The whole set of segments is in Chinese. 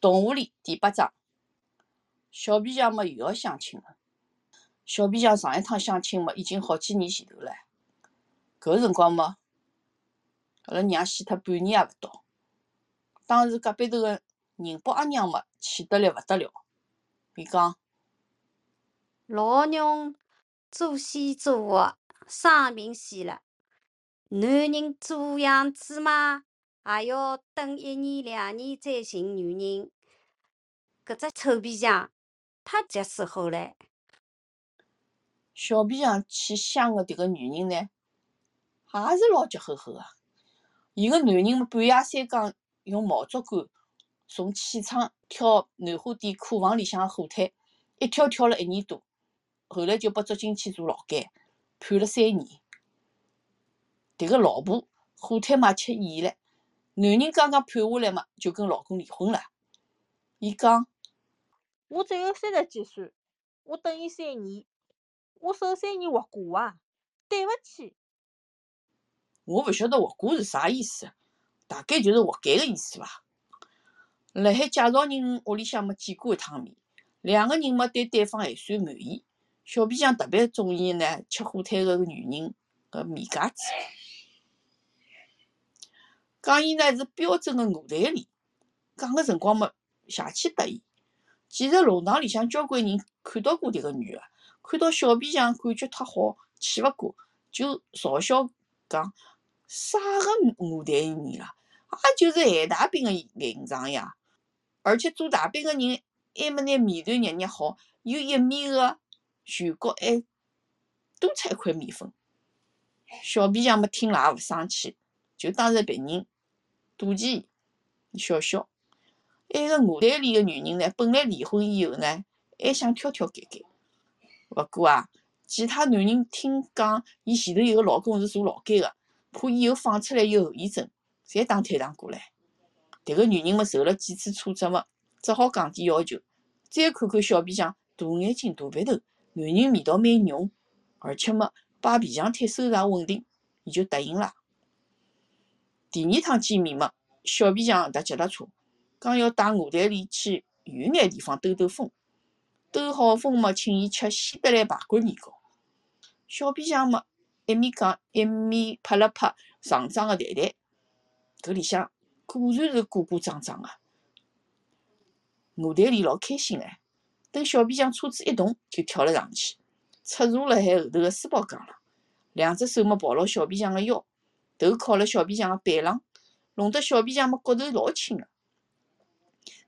动物里第八章，小皮匠么又要相亲了。小皮匠上一趟相亲么已经好几年前头了，搿辰光么，阿拉娘死脱半年也勿到。当时隔壁头个宁波阿娘么气得来勿得了，伊讲：老娘做戏做活生病死了，男人做样子嘛，也要等一年两年再寻女人。搿只臭皮匠太急死后唻！小皮匠去相个迭个女人呢，也是老急吼吼个。伊个男人半夜三更用毛竹竿从气窗跳南花店库房里向个火腿，一跳跳了一年多，后来就被捉进去坐牢监，判了三年。迭个老婆火腿嘛吃厌了，男人刚刚判下来嘛，就跟老公离婚了。伊讲：我只有三十几岁，我等伊三年，我守三年活寡啊，对勿起。我勿晓得活寡是啥意思，大概就是活该个意思伐。辣海介绍人屋里向么见过一趟面，两个人么对对方还算满意。小皮匠特别中意呢吃火腿个女人个面架子，讲伊呢是标准个鹅蛋脸。讲个辰光么邪气得意。其实弄堂里向交关人看到过迭个女个，看到小皮匠感觉忒好，气勿过，就嘲笑讲。啥个鹅蛋面啦，也就是咸大饼个形状呀。而且做大饼个人还没拿面团捏捏好，有一面个全角还多出一块面粉。小皮匠么听了也勿生气，就当是别人妒忌伊，笑笑。埃个鹅蛋脸个女人呢，本来离婚以后呢，还想挑挑拣拣。勿过啊，其他男人听讲伊前头有个老公是坐牢监个。怕以后放出来有后遗症，侪打退堂鼓唻。迭个女人么受了几次挫折么，只好降低要求。再看看小皮匠，大眼睛大鼻头，男人味道蛮浓，而且么摆皮匠摊收入也稳定，伊就答应了。第二趟见面嘛，小皮匠踏脚踏车，讲要带鹅蛋里去远眼地方兜兜风。兜好风么，请伊吃西德来排骨年糕。小皮匠么。一面讲，一面拍了拍上装个袋袋，搿里向果然是鼓鼓胀胀个。鹅蛋里老开心唻，等小皮匠车子一动，就跳了上去，侧坐辣海后头个书包杠上，两只手么抱牢小皮匠个腰，头靠辣小皮匠个背浪，弄得小皮匠么骨头老轻个。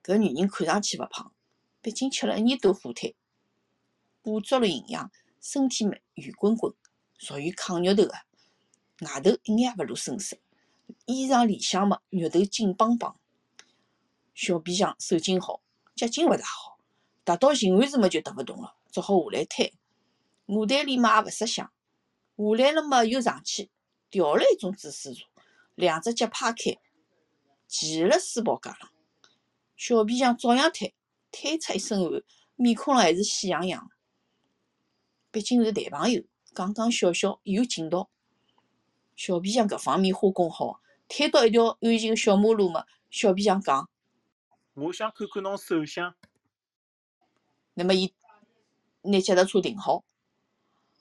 搿女人看上去勿胖，毕竟吃了一年多火腿，补足了营养，身体么圆滚滚。属于抗肉头个，外头一眼也勿露声色，衣裳里向么肉头紧邦邦。小皮匠手劲好，脚劲勿大好，踏到寻完时么就踏勿动了，只好下来推。鹅蛋里嘛也勿识相，下来了么又上去，调了一种姿势坐，两只脚趴开，骑辣书包架上。小皮匠照样推，推出一身汗，面孔上还是喜洋洋。毕竟是谈朋友。讲讲笑笑有劲道，小皮匠搿方面花功好，推到一条安静个小马路嘛。小皮匠讲：“我想看看侬手相。”那么伊拿脚踏车停好，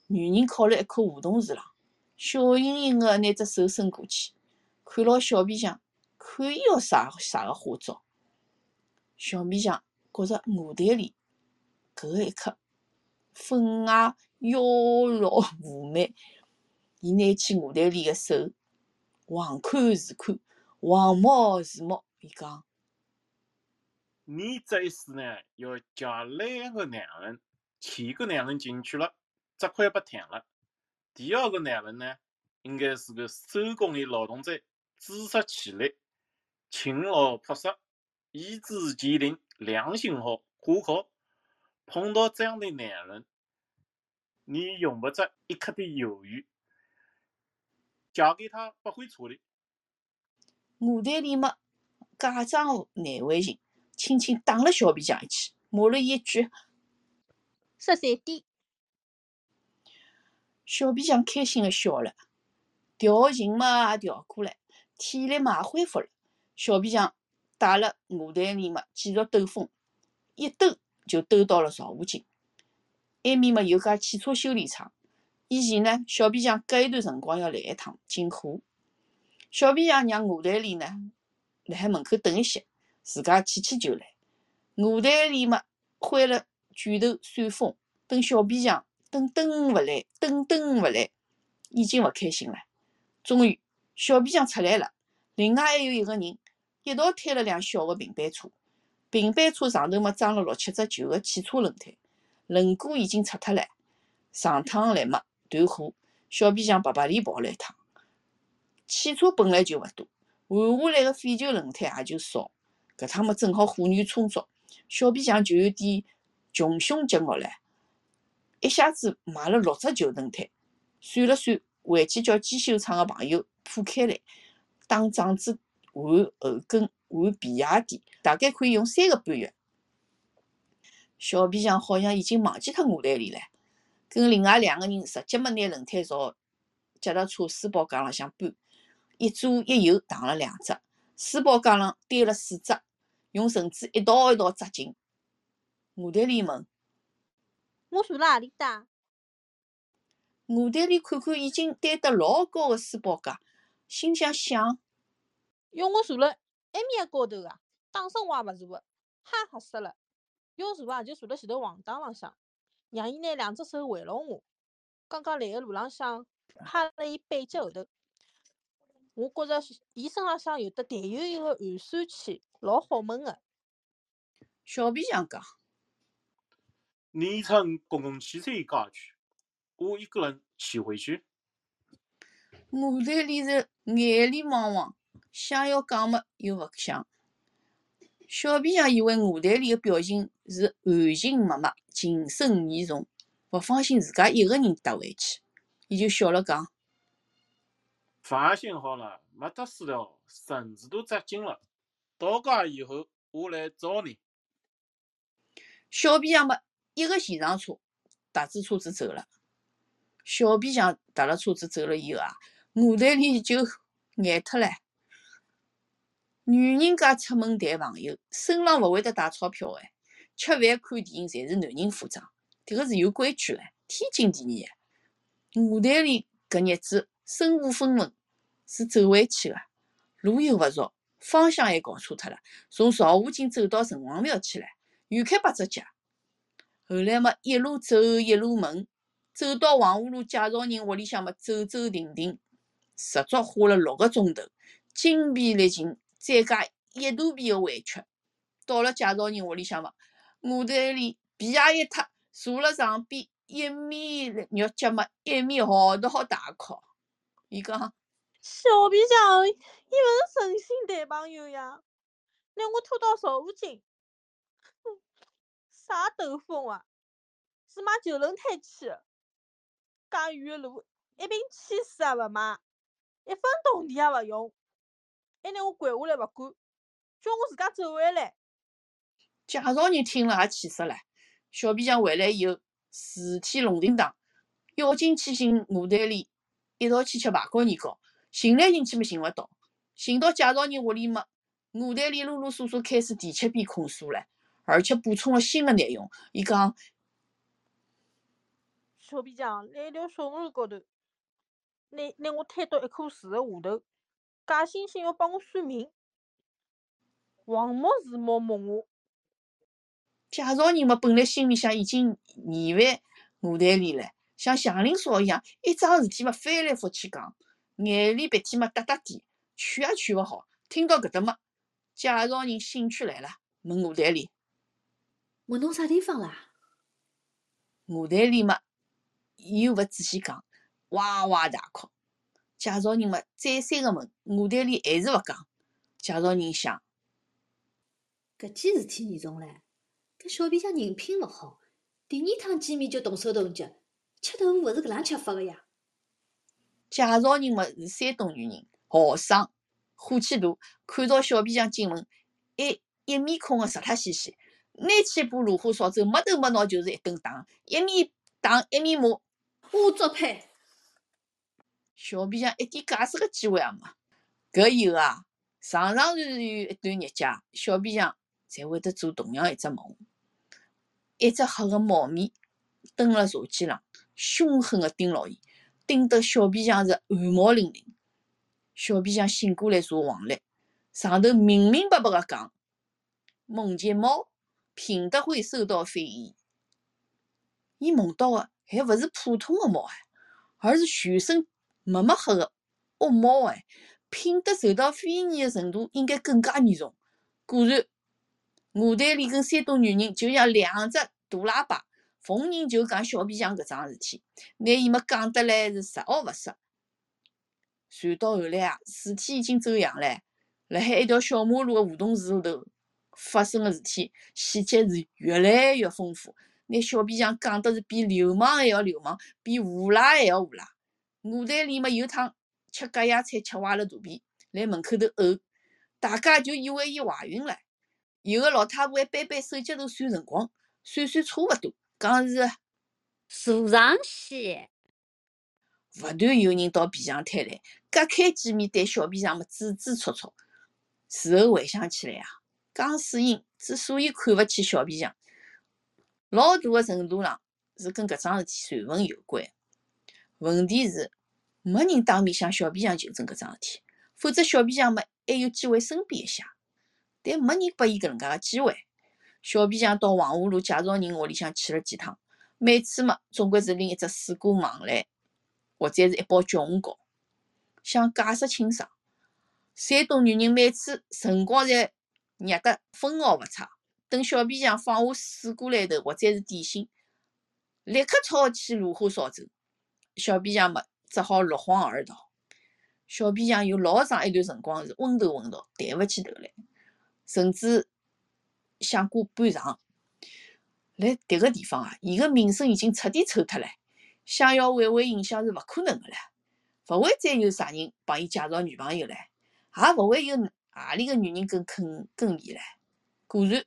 女人靠辣一棵梧桐树浪，笑盈盈个拿只手伸过去，看牢小皮匠，看伊要啥啥个花招。小皮匠觉着鹅蛋里搿一刻粉啊！妖娆妩媚，伊拿起鹅蛋里个手，横看竖看，望摸是摸，伊讲：“你这一世呢，要嫁两个男人，前个男人进去了，这块不谈了。第二个男人呢，应该是个手工的劳动者，知识起来，勤劳朴实，意志坚定，良心好，可靠。碰到这样的男人。”你用不着一刻的犹豫，嫁给他不会错的。鹅蛋里么假装难为情，轻轻打了小皮匠一记，骂了一句：“十三点。”小皮匠开心的笑了，调情嘛也调过来，体力嘛也恢复了。小皮匠带了马队里嘛继续兜风，一兜就兜到了赵武金。埃面嘛有家汽车修理厂，以前呢小皮匠隔一段辰光要来一趟进货。小皮匠让马队里呢辣海门口等一歇，自家去去就来。马队里嘛挥了拳头扇风，等小皮匠等等勿来，等等勿来，已经勿开心了。终于小皮匠出来了，另外还有一个人一道推了辆小个平板车，平板车上头嘛装了六七只旧个汽车轮胎。轮毂已经拆脱了，上趟来嘛断货，小皮匠白白里跑了一趟。汽车本来就勿多，换下来个废旧轮胎也就少，搿趟嘛正好货源充足，小皮匠就有点穷凶极恶唻，一下子买了六只旧轮胎，算了算，回去叫机修厂个朋友铺开来，打桩子换后跟，换皮鞋底，大概可以用三个半月。小皮匠好像已经忘记脱马队里了，跟另外两个人直接么拿轮胎朝脚踏车书包架浪向搬，一左一右打了两只，书包架浪堆了四只，用绳子一道一道扎紧。马队里问：“我坐辣何里搭？”马队里看看已经堆得老高个书包架，心想想：“要我坐辣埃面高头啊，打声我也勿坐个，吓吓死了。”要坐啊，就坐辣前头黄档浪向，让伊拿两只手围牢我。刚刚来个路浪向，趴辣伊背脊后头，我觉着伊身浪向有得淡悠悠个汗酸气，老好闻个。小皮匠讲：“你乘公共汽车家去，我一个人骑回去。”马队里是眼里汪汪，想要讲么又勿想。小皮匠以为舞台里的表情是含情脉脉、情深意重，勿放心自家一个人搭回去，伊就笑了讲：“放心好了，没得事了，绳子都扎紧了。到家以后，我来找你。”小皮匠么一个前上车，踏子车子走了。小皮匠踏了车子走了以后啊，马队里就眼脱了。女人家出门谈朋友，身浪勿会得带钞票哎。吃饭看电影侪是男人付账，迭个是有规矩个，天经地义个。马队里搿日子身无分文，是走回去个，路又勿熟，方向还搞错脱了。从赵武金走到城隍庙去了，远开八只脚。后来嘛，一路走一路问，走到黄河路介绍人屋里向嘛，走走停停，足足花了六个钟头，精疲力尽。再加一肚皮个委屈，到了介绍人屋里向嘛，马队里皮鞋一脱，坐辣床边，一面肉脚嘛，一面嚎啕好大哭。伊讲：“小皮匠，伊勿是诚心谈朋友呀，拿我拖到赵武金，啥兜风啊？是买旧轮胎去的，介远个路，一瓶汽水也勿买，一分铜钿也勿用。”还拿我掼下来勿管，叫我自家走回来。介绍人听了也气死了。小皮匠回来以后，事体龙叮当，要紧去寻马队里，一道去吃排骨年糕。寻来寻去嘛寻勿到，寻到介绍人屋里嘛，马队里啰啰嗦嗦开始第七遍控诉了，而且补充了新的内容。伊讲：小皮匠辣一条小路高头，拿拿我推到一棵树的下头。假惺惺要帮我算命，黄毛是毛摸我。介绍人嘛，本来心里向已经厌烦马队里了，像祥林嫂一样，一桩事体嘛翻来覆去讲，眼里鼻涕嘛哒哒滴，劝也劝勿好。听到搿搭嘛，介绍人兴趣来了，问马队里：“问侬啥地方啦？”舞台里嘛，又勿仔细讲，哇哇大哭。介绍人嘛，再三个问，舞台里还是勿讲。介绍人想，搿件事体严重唻，搿小皮匠人品勿好，第二趟见面就动手动脚，吃豆腐勿是搿能吃法个呀。介绍人嘛是山东女人，豪爽，火气大，看到小皮匠进门，还一面孔个实脱兮兮，拿起一把芦花扫帚，没头没脑就是一顿打，一面打一面骂，我作配。小皮匠一点解释个机会也没。搿以后啊，常常是有一段日脚，小皮匠侪会得做同样一只梦。一只黑个猫咪蹲辣茶几上，凶狠个盯牢伊，盯得小皮匠是汗毛淋漓。小皮匠醒过来查黄历，上头明明白白个讲，梦见猫品德会受到非议。伊梦到个还勿是普通个猫哎，而是全身墨墨黑个恶猫哎，品德受到非议个程度应该更加严重。果然。舞台里跟山东女人就像两只大喇叭，逢人就讲小皮匠搿桩事体，拿伊么讲得来是十恶勿赦。传到后来啊，事体已经走样唻，辣海一条小马路个梧桐树头发生个事体，细节是越来越丰富，拿小皮匠讲得是比流氓还要流氓，比无赖还要无赖。舞台里么有趟吃隔夜菜吃坏了肚皮，辣门口头呕，大家就以为伊怀孕了。有个老太婆还掰掰手指头算辰光，算算差勿多，讲是坐上去。勿断有人到皮匠摊来，隔开几米对小皮匠么指指戳戳。事后回想起来啊，江水英之所以看勿起小皮匠，老大个程度上是跟搿桩事体传闻有关。问题是没人当面向小皮匠求证搿桩事体，否则小皮匠么还有机会申辩一下。但没人拨伊搿能介个机会。小皮匠到黄河路介绍人屋里向去了几趟，每次嘛，总归是拎一只水果芒来，或者是一包叫红糕，想解释清爽。山东女人每次辰光侪捏得分毫勿差，等小皮匠放下水果来头或者是点心，立刻抄起炉火扫走。小皮匠嘛，只好落荒而逃。小皮匠有老长一段辰光是昏头昏脑，抬勿起头来。甚至想过搬场，辣迭个地方啊，伊个名声已经彻底臭脱了，想要挽回形象是勿可能个了，勿会再有啥人帮伊介绍女朋友唻，也勿会有何里个女人更肯更伊唻。果然，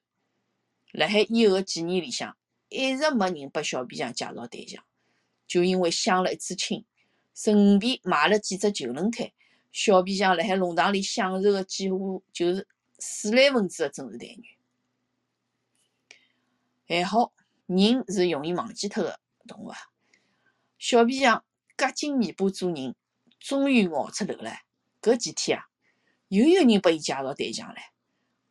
辣海以后个几年里向，一直没人拨小皮匠介绍对象，就因为相了一次亲，顺便买了几只旧轮胎，小皮匠辣海弄堂里享受个几乎就是。四来分子的真实待遇，还好人是容易忘记脱个动物啊。小皮匠夹紧尾巴做人，终于熬出头了。搿几天啊，又有人拨伊介绍对象唻。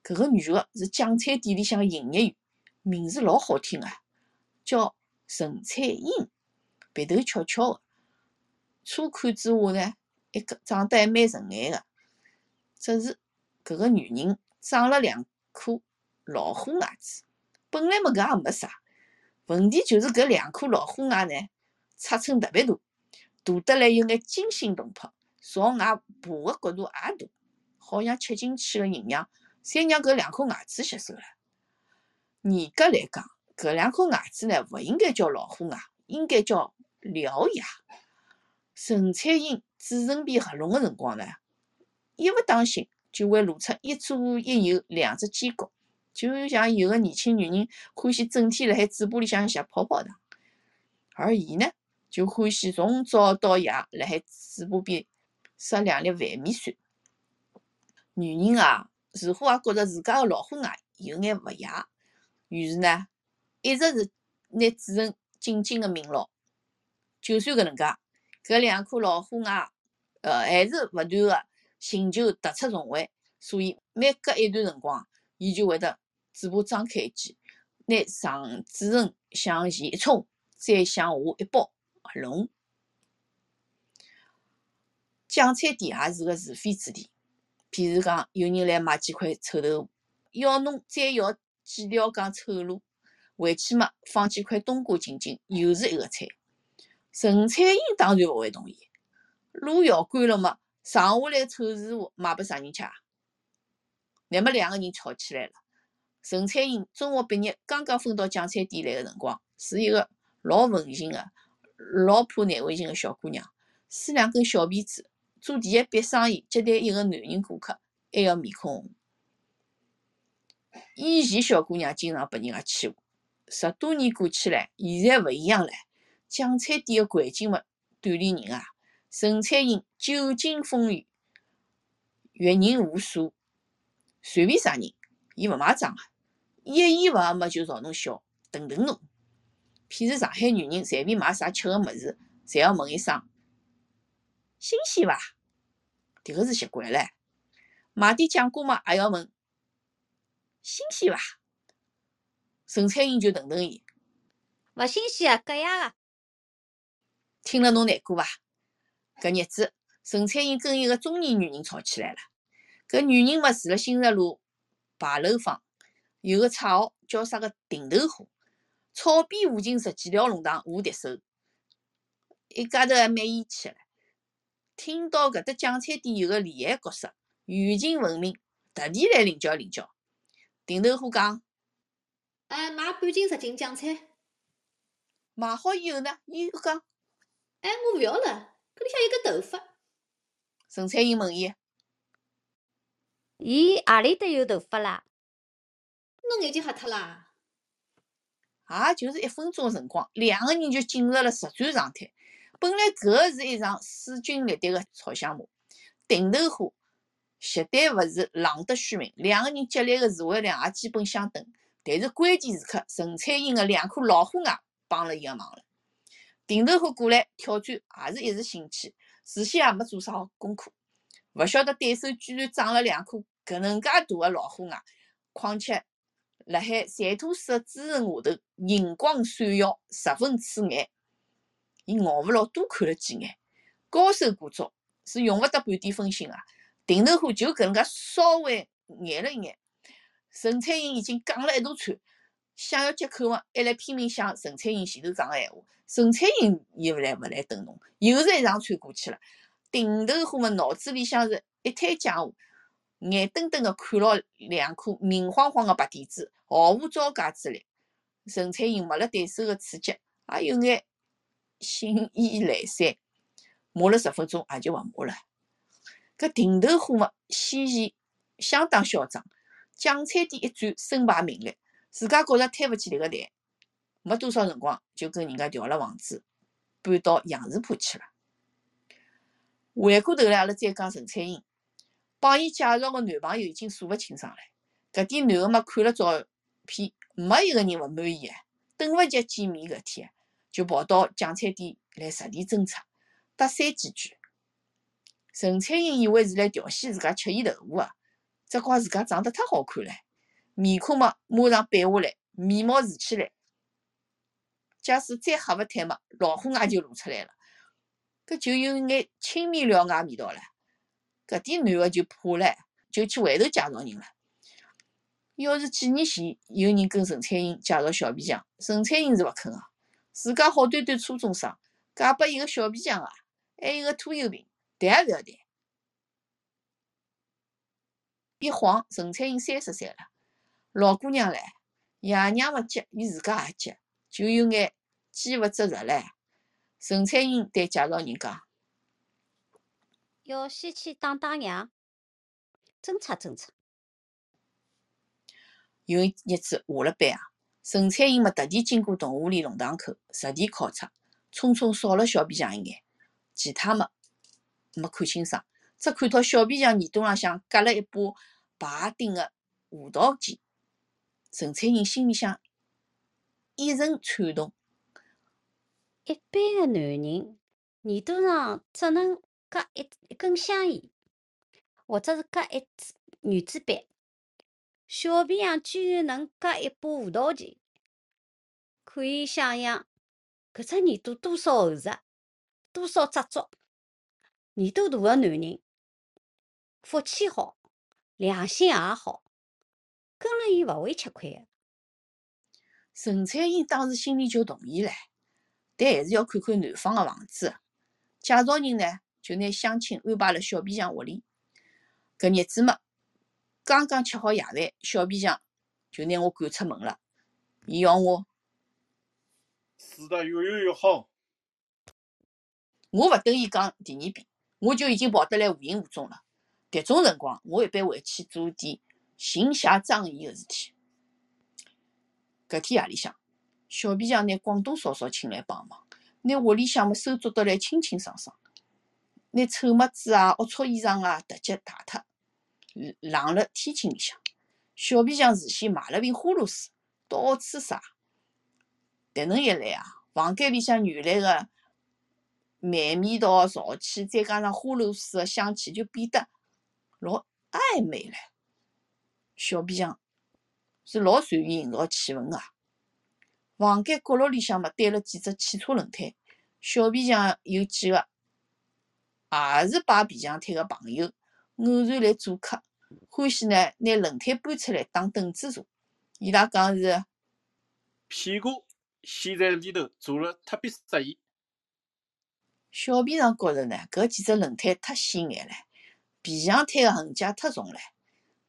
搿个女个是酱菜店里向营业员，名字老好听啊，叫陈彩英，鼻头翘翘个，初看之下呢，一个长得还蛮顺眼个，只是。搿个女人长了两颗老虎牙齿，本来么搿也没啥，问题就是搿两颗老虎牙呢，尺寸特别大，大得来有眼惊心动魄，朝外爬个角度也大，好像吃进去个营养，侪让搿两颗牙齿吸收了。严格来讲，搿两颗牙齿呢，勿应该叫老虎牙，应该叫獠牙。陈彩英嘴唇边合拢个辰光呢，一勿当心。就会露出一左一右两只尖角，就像有个年轻女人欢喜整天辣海嘴巴里向吸泡泡糖，而伊呢，就欢喜从早到夜辣海嘴巴边塞两粒饭米酸。女人啊，似乎也觉着自家个老虎牙有眼勿雅，于是呢，一直是拿嘴唇紧紧个抿牢。就算搿能介，搿两颗老虎牙，呃，还是勿断个。寻求突出重围，所以每隔一段辰光，伊就会得嘴巴张开一记，拿上嘴唇向前一冲，再向下一包合拢。酱菜店也是个是非之地，譬如讲，有人来买几块臭豆腐，要侬再要几条讲臭螺，回去嘛放几块冬瓜进进，又是一个菜。陈彩英当然勿会同意，螺要干了嘛。剩下来臭豆腐卖拨啥人吃啊？乃末两个人吵起来了。陈彩英中学毕业，刚刚分到酱菜店来个辰光，是一个老文静个、老怕难为情个小姑娘，梳两根小辫子，做第一笔生意接待一个男人顾客，还要面孔红。以前小姑娘经常被人家欺负，十多年过去了，现在勿一样了。酱菜店个环境嘛，锻炼人啊。陈彩英久经风雨，阅人无数，随便啥人，伊勿买账个，一言勿合么就朝侬笑，瞪瞪侬。譬如上海女人随便买啥吃个物事，侪要问一声新鲜伐？迭个是习惯唻。买点酱瓜嘛，也要问新鲜伐？陈彩英就瞪瞪伊，勿新鲜啊，隔夜个。听了侬难过伐？搿日子，陈彩英跟一个中年女人吵起来了。搿女人嘛住辣新石路牌楼坊，有个绰号叫啥个顶头花。草边附近十几条弄堂无敌手，一家头还蛮义气个唻。听到搿搭酱菜店有个厉害角色，远近闻名，特地来领教领教。顶头货讲，哎，买半斤十斤酱菜。买好以后呢，伊又讲，哎，我勿要了，搿里向有个头发。陈彩英问伊，伊何里搭有头发啦？侬眼睛瞎脱啦？也就是一分钟个辰光，两个人就进入了实战状态。本来搿是一场势均力敌个吵相骂，定头花绝对勿是浪得虚名，两个人激烈个词汇量也基本相等。但是关键时刻，陈彩英个两颗老虎牙帮了伊个忙了。定头花过来挑战，也是一时兴起，事先也没做啥功课，勿晓得对手居然长了两颗搿能介大个老虎牙，况且辣海馋吐水个滋润下头，银光闪耀，十分刺眼。伊熬勿牢多看了几眼，高手过招是用勿得半点分心个。定头花就搿能介稍微眼了一眼，陈彩英已经讲了一大串，想要接口嘛，还来拼命想陈彩英前头讲个闲话。陈彩英伊勿来勿来等侬，又是一长串过去了。定头花嘛，脑子里向是一滩浆糊，眼瞪瞪个看牢两颗明晃晃个白点子，毫无招架之力。陈彩英没了对手个刺激，也有眼心意阑珊，骂了十分钟也就勿骂了。搿定头花嘛，先前相当嚣张，酱菜店一转，身败名裂，自家觉着摊勿起迭个台，没多少辰光就跟人家调了房子，搬到杨树浦去了。回过头来，阿拉再讲陈彩英，帮伊介绍个男朋友已经数勿清爽了。搿点男个嘛，看了照片，没一个人勿满意个，等勿及见面搿天，就跑到酱菜店来实地侦查，搭讪几句。陈彩英以为是来调戏自家吃伊豆腐个，只怪自家长得太好看了，面孔嘛马上板下来，面貌竖起来。假使再吓勿退嘛，老虎牙就露出来了，搿就有眼青面獠牙味道了。搿点男个就怕唻，就去回头介绍人了。要是几年前有人跟陈彩英介绍小皮匠，陈彩英是勿肯个，自家好端端初中生，嫁拨一个小皮匠啊，还有个拖油瓶。谈也勿要谈，一晃陈彩英三十岁了，老姑娘唻，爷娘勿急，伊自家也急，就有眼饥勿择食唻。陈彩英对介绍人讲：“要先去打打烊，侦查侦查。”有一日子下了班啊，陈彩英嘛特地经过动物园龙塘口，实地考察，匆匆扫了小皮匠一眼，其他么？没看清爽，只看到小皮匠耳朵浪向夹了一把排顶的胡桃剑。陈彩英心里向一阵颤动。一般个男人耳朵上只能夹一一根香烟，或者是夹一支圆珠笔。小皮匠居然能夹一把胡桃剑，可以想象搿只耳朵多少厚实，多少扎足。耳朵大个男人，福气好，良心也好，跟了伊勿会吃亏的。陈彩英当时心里就同意了，但还是要看看男方个房子。介绍人呢，就拿相亲安排了小皮匠屋里。搿日子嘛，刚刚吃好夜饭，小皮匠就拿我赶出门了。伊要我住得越远越好。我勿等伊讲第二遍。我就已经跑得来无影无踪了。迭种辰光，我一般回去做点行侠仗义个事体。搿天夜里向，小皮匠拿广东嫂嫂请来帮忙，拿屋里向么收拾得来清清爽爽，拿臭袜子啊、龌龊衣裳啊，突击汏脱，冷辣天井里向。小皮匠事先买了瓶花露水，到处洒。迭能一来啊，房间里向原来个霉味道、潮气，再加上花露水个香气，就变得老暧昧唻。小皮匠是老善于营造气氛个。房间角落里向嘛，堆了几只汽车轮胎。小皮匠有几个也是摆皮匠摊个朋友，偶然来做客，欢喜呢拿轮胎搬出来当凳子坐。伊拉讲是屁股先在里头坐了特别适意。小皮上觉着呢，搿几只轮胎太显眼了，皮匠摊个痕迹也太重了，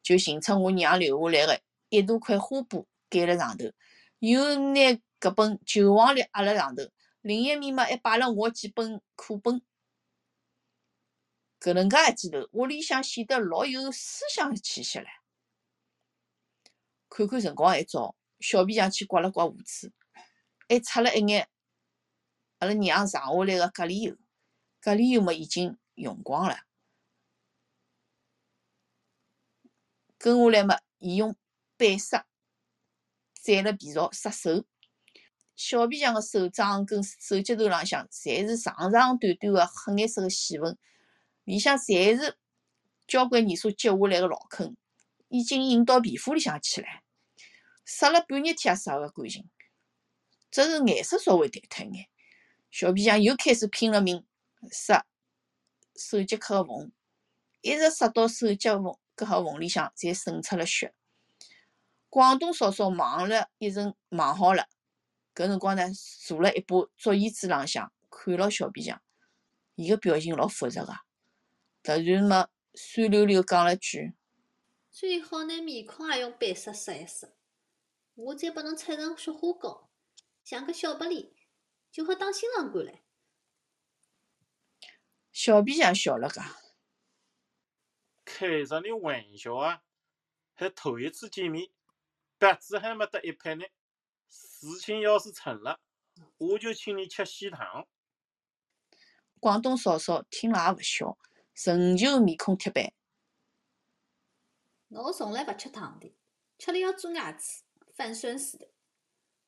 就寻出我娘留下来个一大块花布盖辣上头。又拿搿本旧黄历压辣上头，另一面嘛还摆了我几本课本。搿能介一记头，屋里向显得老有思想气息唻。看看辰光还早，小皮匠去刮了刮胡子，还擦了一眼阿拉娘剩下来个隔离油。隔离油嘛已经用光了，跟下来嘛，伊用板刷。蘸了皮皂杀手，小皮匠个手掌跟手指头浪向侪是长长短短个黑颜色个细纹，里向侪是交关年数积下来个老坑，已经印到皮肤里向去了。杀了半日天也杀勿干净，只是颜色稍微淡脱一眼。小皮匠又开始拼了命杀手脚壳个缝，一直杀到手脚缝搿盒缝里向侪渗出了血。广东嫂嫂忙了一阵，忙好了，搿辰光呢，坐了一把竹椅子浪向，看牢小皮匠，伊个表情老复杂个，突然么酸溜溜讲了句：“最好拿面孔也用白色塞一塞，我再拨侬擦成雪花膏，像个小白脸，就好当新郎官唻。”小皮匠笑了讲：“开啥的玩笑啊？还头一次见面。”八字还没得一拍呢，事情要是成了，我就请你吃喜糖。广东嫂嫂听了也勿笑，仍旧面孔铁板。我从来勿吃糖的，吃了要蛀牙齿，反酸死的。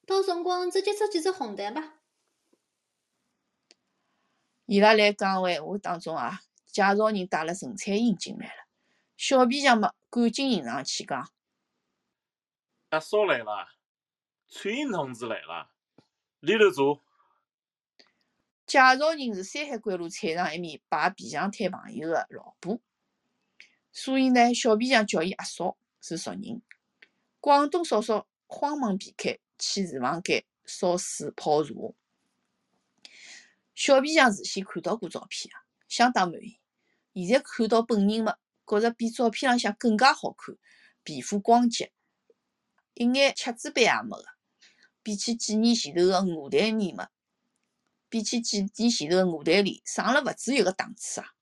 到辰光直接吃几只红蛋吧。伊拉来讲闲话当中啊，介绍人带了陈彩英进来了。小皮匠嘛，赶紧迎上去讲。阿嫂来了，翠英同志来了，里头坐。介绍人是山海关路菜场一面摆皮匠摊朋友的老婆，所以呢，小皮匠叫伊阿嫂是熟人。广东嫂嫂慌忙避开，去厨房间烧水泡茶。小皮匠事先看到过照片啊，相当满意。现在看到本人嘛，觉着比照片浪向更加好看，皮肤光洁。一眼赤字斑也没个，比起几年前头个鹅蛋脸嘛，比起几年前头个鹅蛋里，上了勿止一个档次啊！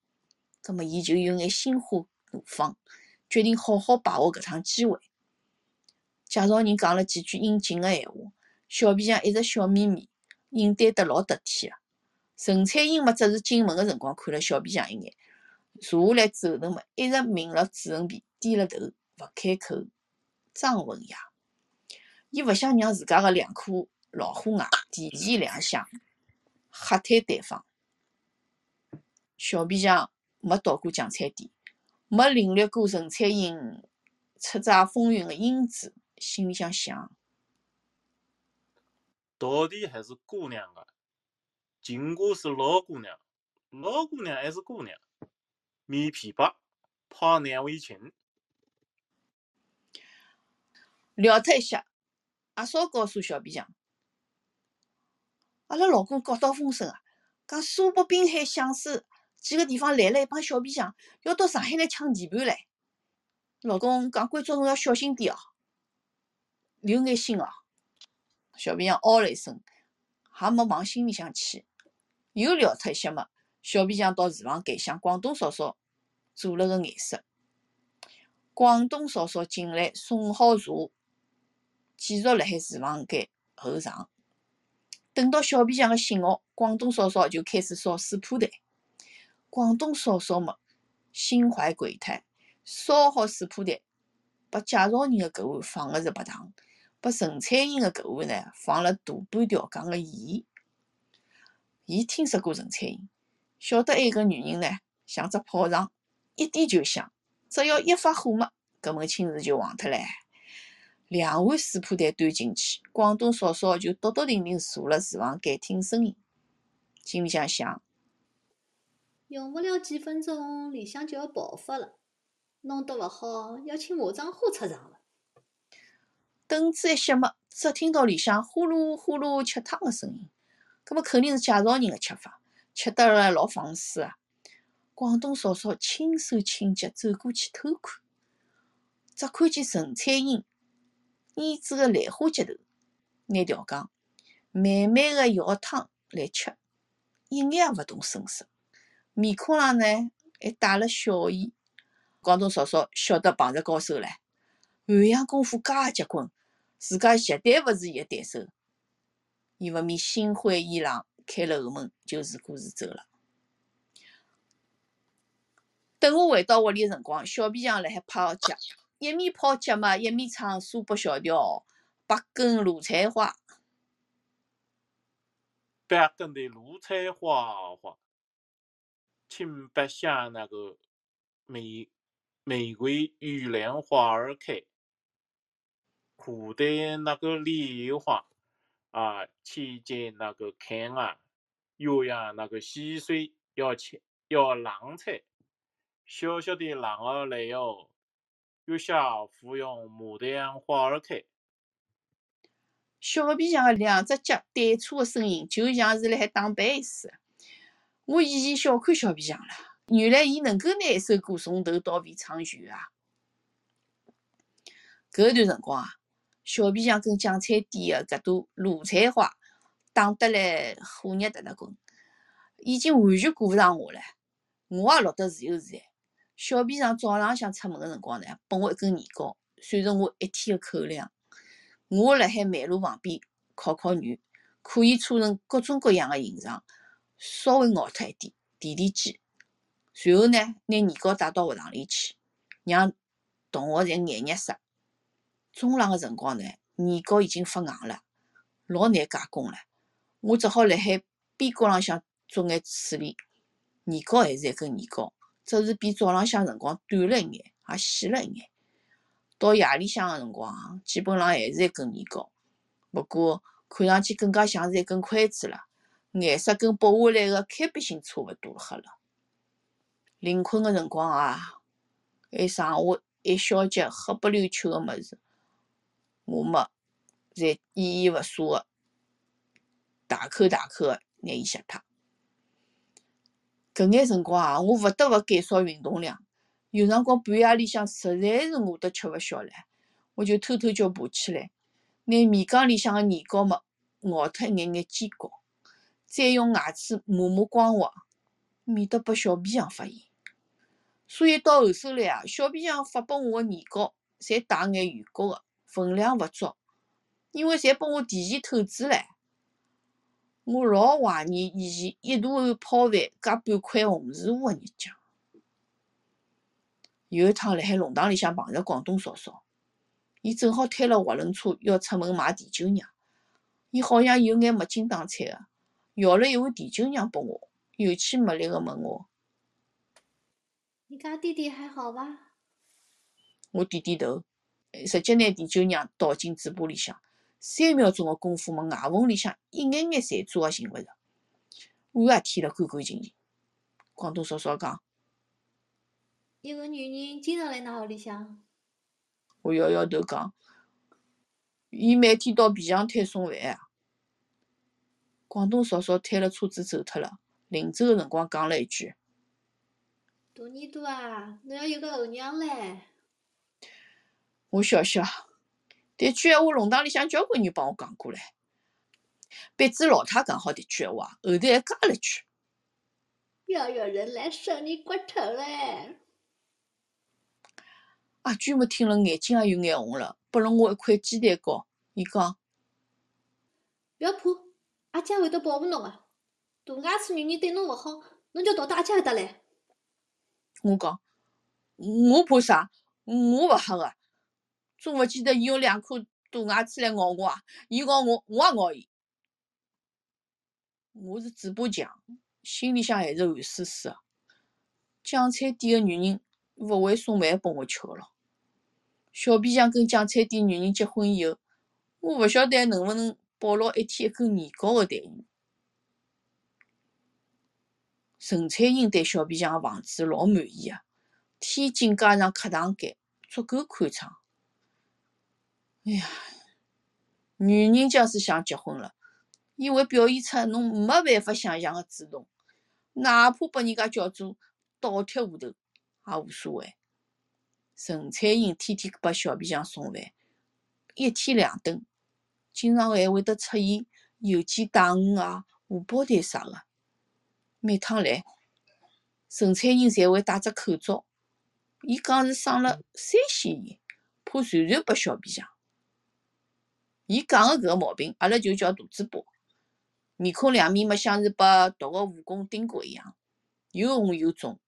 葛末伊就有眼心花怒放，决定好好把握搿趟机会。介绍人讲了几句应景的闲话，小皮匠一直笑眯眯，应对得老得体个。陈彩英嘛，只是进门个辰光看了小皮匠一眼，坐下来之后头嘛，一直抿了嘴唇皮，低了头，勿开口。张文雅。伊勿想让自家个两颗老虎牙提前亮相，吓退对方。小皮匠没到过酱菜店，没领略过陈彩英叱咤风云的英姿，心里向想：到底还是姑娘啊，尽管是老姑娘，老姑娘还是姑娘，面皮薄，怕难为情。聊脱一下。阿嫂告诉小皮匠：“阿拉老公搞到风声啊，讲苏北滨海响水几个地方来了一帮小皮匠，要到上海来抢地盘来。老公讲，关照侬要小心点哦，留眼心哦。”小皮匠哦了一声，还没往心里向去。又聊脱一些么，小皮匠到厨房间向广东嫂嫂做了个眼色。广东嫂嫂进来送好茶。继续辣海厨房间候场，等到小皮匠个信号，广东嫂嫂就开始烧水铺台。广东嫂嫂嘛，心怀鬼胎，烧好水铺台，拨介绍人个搿碗放个是白糖，拨陈彩英个搿碗呢放了大半条羹个盐。伊听说过陈彩英，晓得埃个女人呢像只炮仗，一点就响，只要一发火嘛，搿门亲事就黄脱唻。两碗水铺蛋端进去，广东嫂嫂就笃笃定定坐辣厨房间听声音，心里向想：用勿了几分钟，里向就要爆发了，弄得勿好要请马掌花出场了。等子一熄灭，只听到里向呼噜呼噜吃汤个声音。搿么肯定是介绍人个吃法，吃得来老放肆啊！广东嫂嫂轻手轻脚走过去偷看，只看见陈彩英捏住个兰花骨头，拿调羹，慢慢个舀汤来吃，一眼也勿动声色，面孔浪呢还带了笑意。广东嫂嫂晓得碰着高手唻，汉阳功夫介结棍，自家绝对勿是伊个对手。伊勿免心灰意冷，开了后门就自顾自走了。等我回到屋里个辰光，小皮匠辣海泡脚，一面泡脚嘛，一面唱苏北小调：八根芦菜花，八根的芦菜花花，青白像那个玫玫瑰玉兰花儿开，古代那个梨花。啊，期间那个看啊，鸳鸯那个溪水要切要浪菜，小小的浪儿来哟，月下芙蓉牡丹花儿开。小皮匠个两只脚对搓个声音，就像是辣海打板似的。我以前小看小皮匠了，原来伊能够拿一首歌从头到尾唱全啊！搿段辰光啊。小皮匠跟酱菜店个搿朵鲁菜花打得来火热得得滚，已经完全顾勿上我了。我也落得自由自在。小皮匠早浪向出门个辰光呢，拨我一根年糕，算是我一天个口粮。我辣海煤炉旁边烤烤鱼，可以搓成各种各样个形状，稍微熬脱一点，提提鸡。随后呢，拿年糕带到学堂里去，让同学侪眼热死。中浪个辰光呢，年糕已经发硬了，老难加工了。我只好辣海边角浪向做眼处理。年糕还是一根年糕，只是比早浪向辰光短了一眼，也细了一眼。到夜里向个辰光，基本上还是一根年糕，不过看上去更加像是一根筷子了，颜色跟剥下来个开闭性差勿多黑了。临困个辰光啊，还剩下一小截黑不溜秋个物事。我么，侪依依勿舍个，大口大口个拿伊吸脱。搿眼辰光啊，我勿得勿减少运动量。有辰光半夜里向实在是饿得吃勿消了，我就偷偷叫爬起来，拿面缸里向个年糕么咬脱一眼眼尖角，再用牙齿抹抹光滑，免得拨小皮匠发现。所以到后首来啊，小皮匠发拨我个年糕，侪带眼圆角个。分量勿足，因为侪拨我提前透支了。我老怀念以前一大碗泡饭加半块红薯糊个日脚。有一趟辣海弄堂里向碰着广东嫂嫂，伊正好推了滑轮车要出门买甜酒酿，伊好像有眼没精打采个，舀了一碗甜酒酿拨我，有气没力个问我：“你家弟弟还好伐？”我点点头。直接拿甜酒酿倒进嘴巴里向，三秒钟的功夫么，牙缝里向一眼眼残渣也寻勿着，碗也舔了干干净净。广东嫂嫂讲：“一个女人经常来㑚屋里向。”我摇摇头讲：“伊每天到皮匠摊送饭啊。”广东嫂嫂推了车子走脱了，临走的辰光讲了一句：“大耳朵啊，侬要有个后娘唻。”我笑笑，迭句闲话弄堂里向交关人帮我讲过唻。别子老太讲好迭句闲话，后头还加了句：“要有人来收你骨头唻。”阿娟么听了眼睛也有眼红了，拨了我一块鸡蛋糕。伊讲：“勿要怕，阿姐会得保护侬个。大牙齿女人对侬勿好，侬就逃到阿姐搿搭来。”我讲：“我怕啥？我勿吓个。总勿记得伊用两颗大牙齿来咬我啊！伊咬我，我也咬伊。我是嘴巴强，心里向还是寒丝丝个。酱菜店个女人勿会送饭拨我吃个咯。小皮匠跟酱菜店女人结婚以后，我勿晓得还能勿能保牢一天一根年糕个待遇。陈彩英对小皮匠个房子老满意个，天井加上客堂间，足够宽敞。哎呀，女人假使想结婚了，伊会表现出侬没办法想象个主动，哪怕拨人家叫做倒贴糊头也无所谓。陈彩英天天拨小皮匠送饭，一天两顿，经常还会得出现油煎带鱼啊、荷包蛋啥个。每趟来，陈彩英侪会戴只口罩，伊讲是生了腮腺炎，怕传染拨小皮匠。伊讲个搿个毛病，阿拉就叫大嘴巴，面孔两面嘛，像是被毒个蜈蚣叮过一样，又红又肿。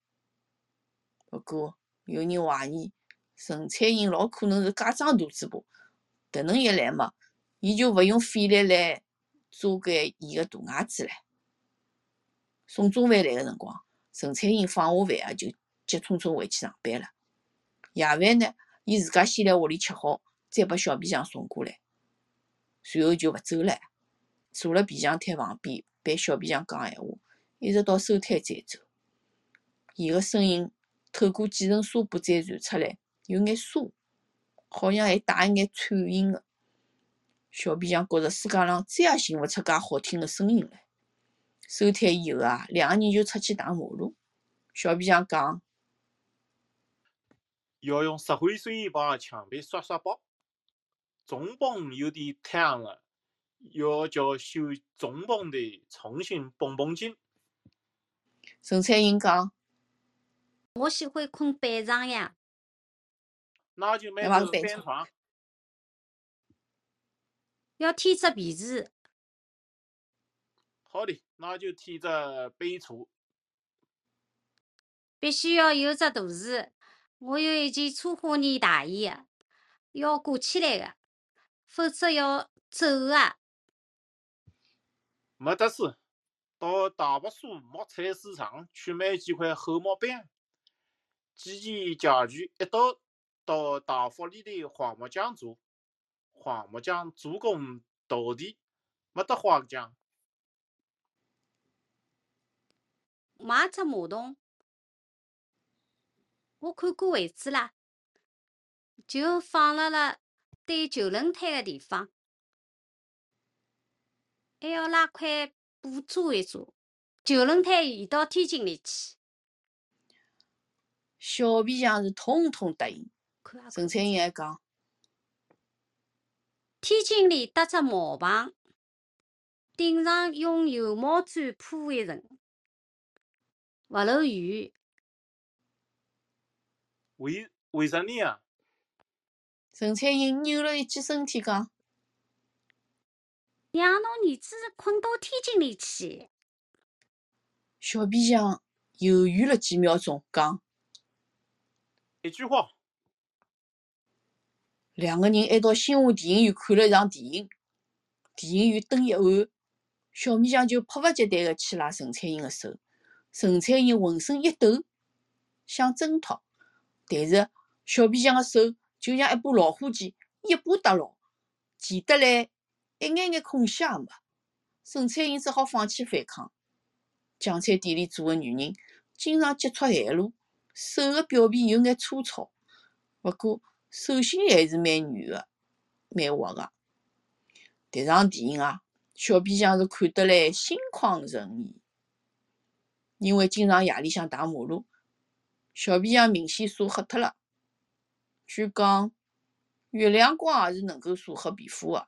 不过有人怀疑陈彩英老可能是假装大嘴巴，迭能一来嘛，伊就勿用费力来遮盖伊个大牙齿唻。送中饭来个辰光，陈彩英放下饭啊，就急匆匆回去上班了。夜饭呢，伊自家先来屋里吃好，再拨小皮匠送过来。随后就勿走了，坐辣皮匠摊旁边陪小皮匠讲闲话，一直到收摊再走。伊个声音透过几层纱布再传出来，有眼沙，好像还带一眼颤音个。小皮匠觉着世界上再也寻勿出介好听个声音了。收摊以后啊，两个人就出去打马路。小皮匠讲，要用石灰水把墙壁刷刷爆。中泵有点烫了，要叫修中泵的重新泵泵筋。陈彩英讲：“我喜欢困板床呀。”那就买个板床。要添只被子。好的，那就添只被橱。必须要有只大树。我有一件粗花呢大衣，要挂起来的。否则要走啊！没得事，到大柏树木材市场去买几块厚木板，几件家具，一道到大福里的黄木匠做。黄木匠做工到底，没得花匠。买只马桶，我看过位置啦，就放辣辣。对旧轮胎的地方，还要拉块布遮一遮。旧轮胎移到天井里去。小皮匠是通通答应。陈彩英还讲，天井里搭只茅棚，顶上用油毛毡铺一层，勿漏雨。为为啥呢啊？陈彩英扭了一记身体，讲：“让侬儿子困到天井里去。”小皮匠犹豫了几秒钟，讲：“一句话。”两个人还到新华电影院看了一场电影。电影院灯一暗，小皮匠就迫不及待地去拉陈彩英的手。陈彩英浑身一抖，想挣脱，但是小皮匠的手。就像一把老虎钳，一把搭牢，钳得来一眼眼空隙也没。沈彩英只好放弃反抗。酱菜店里做的女人经常接触寒露，手的表皮有眼粗糙，不过手心还是蛮软的，蛮滑的。迭场电影啊，小皮匠是看得来心旷神怡。因为经常夜里向打马路，小皮匠明显晒黑脱了。据讲，月亮光也是能够晒黑皮肤的。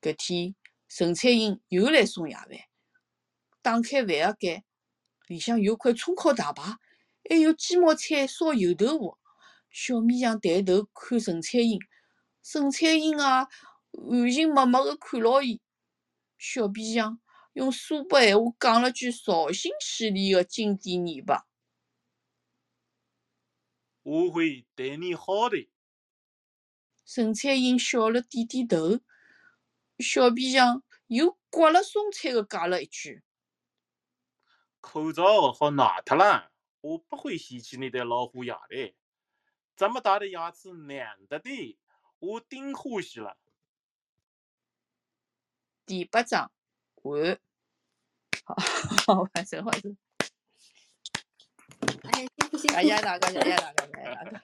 搿天，陈彩英又来送夜饭，打开饭盒盖，里向有块葱烤大排，还有鸡毛菜烧油豆腐。小米匠抬头看陈彩英，陈彩英啊，含情脉脉地看牢伊。小皮匠用苏北闲话讲了句绍兴戏里的经典念白。我会对你好的。陈彩英笑了点点头，小皮匠又刮了送菜的加了一句：“口罩好拿脱了，我不会嫌弃你的老虎牙的。这么大的牙齿难得的，我顶欢喜了。”第八章完。好，好，完成，完成。哎，辛苦辛苦。谢谢大家，谢谢大家，谢谢大家。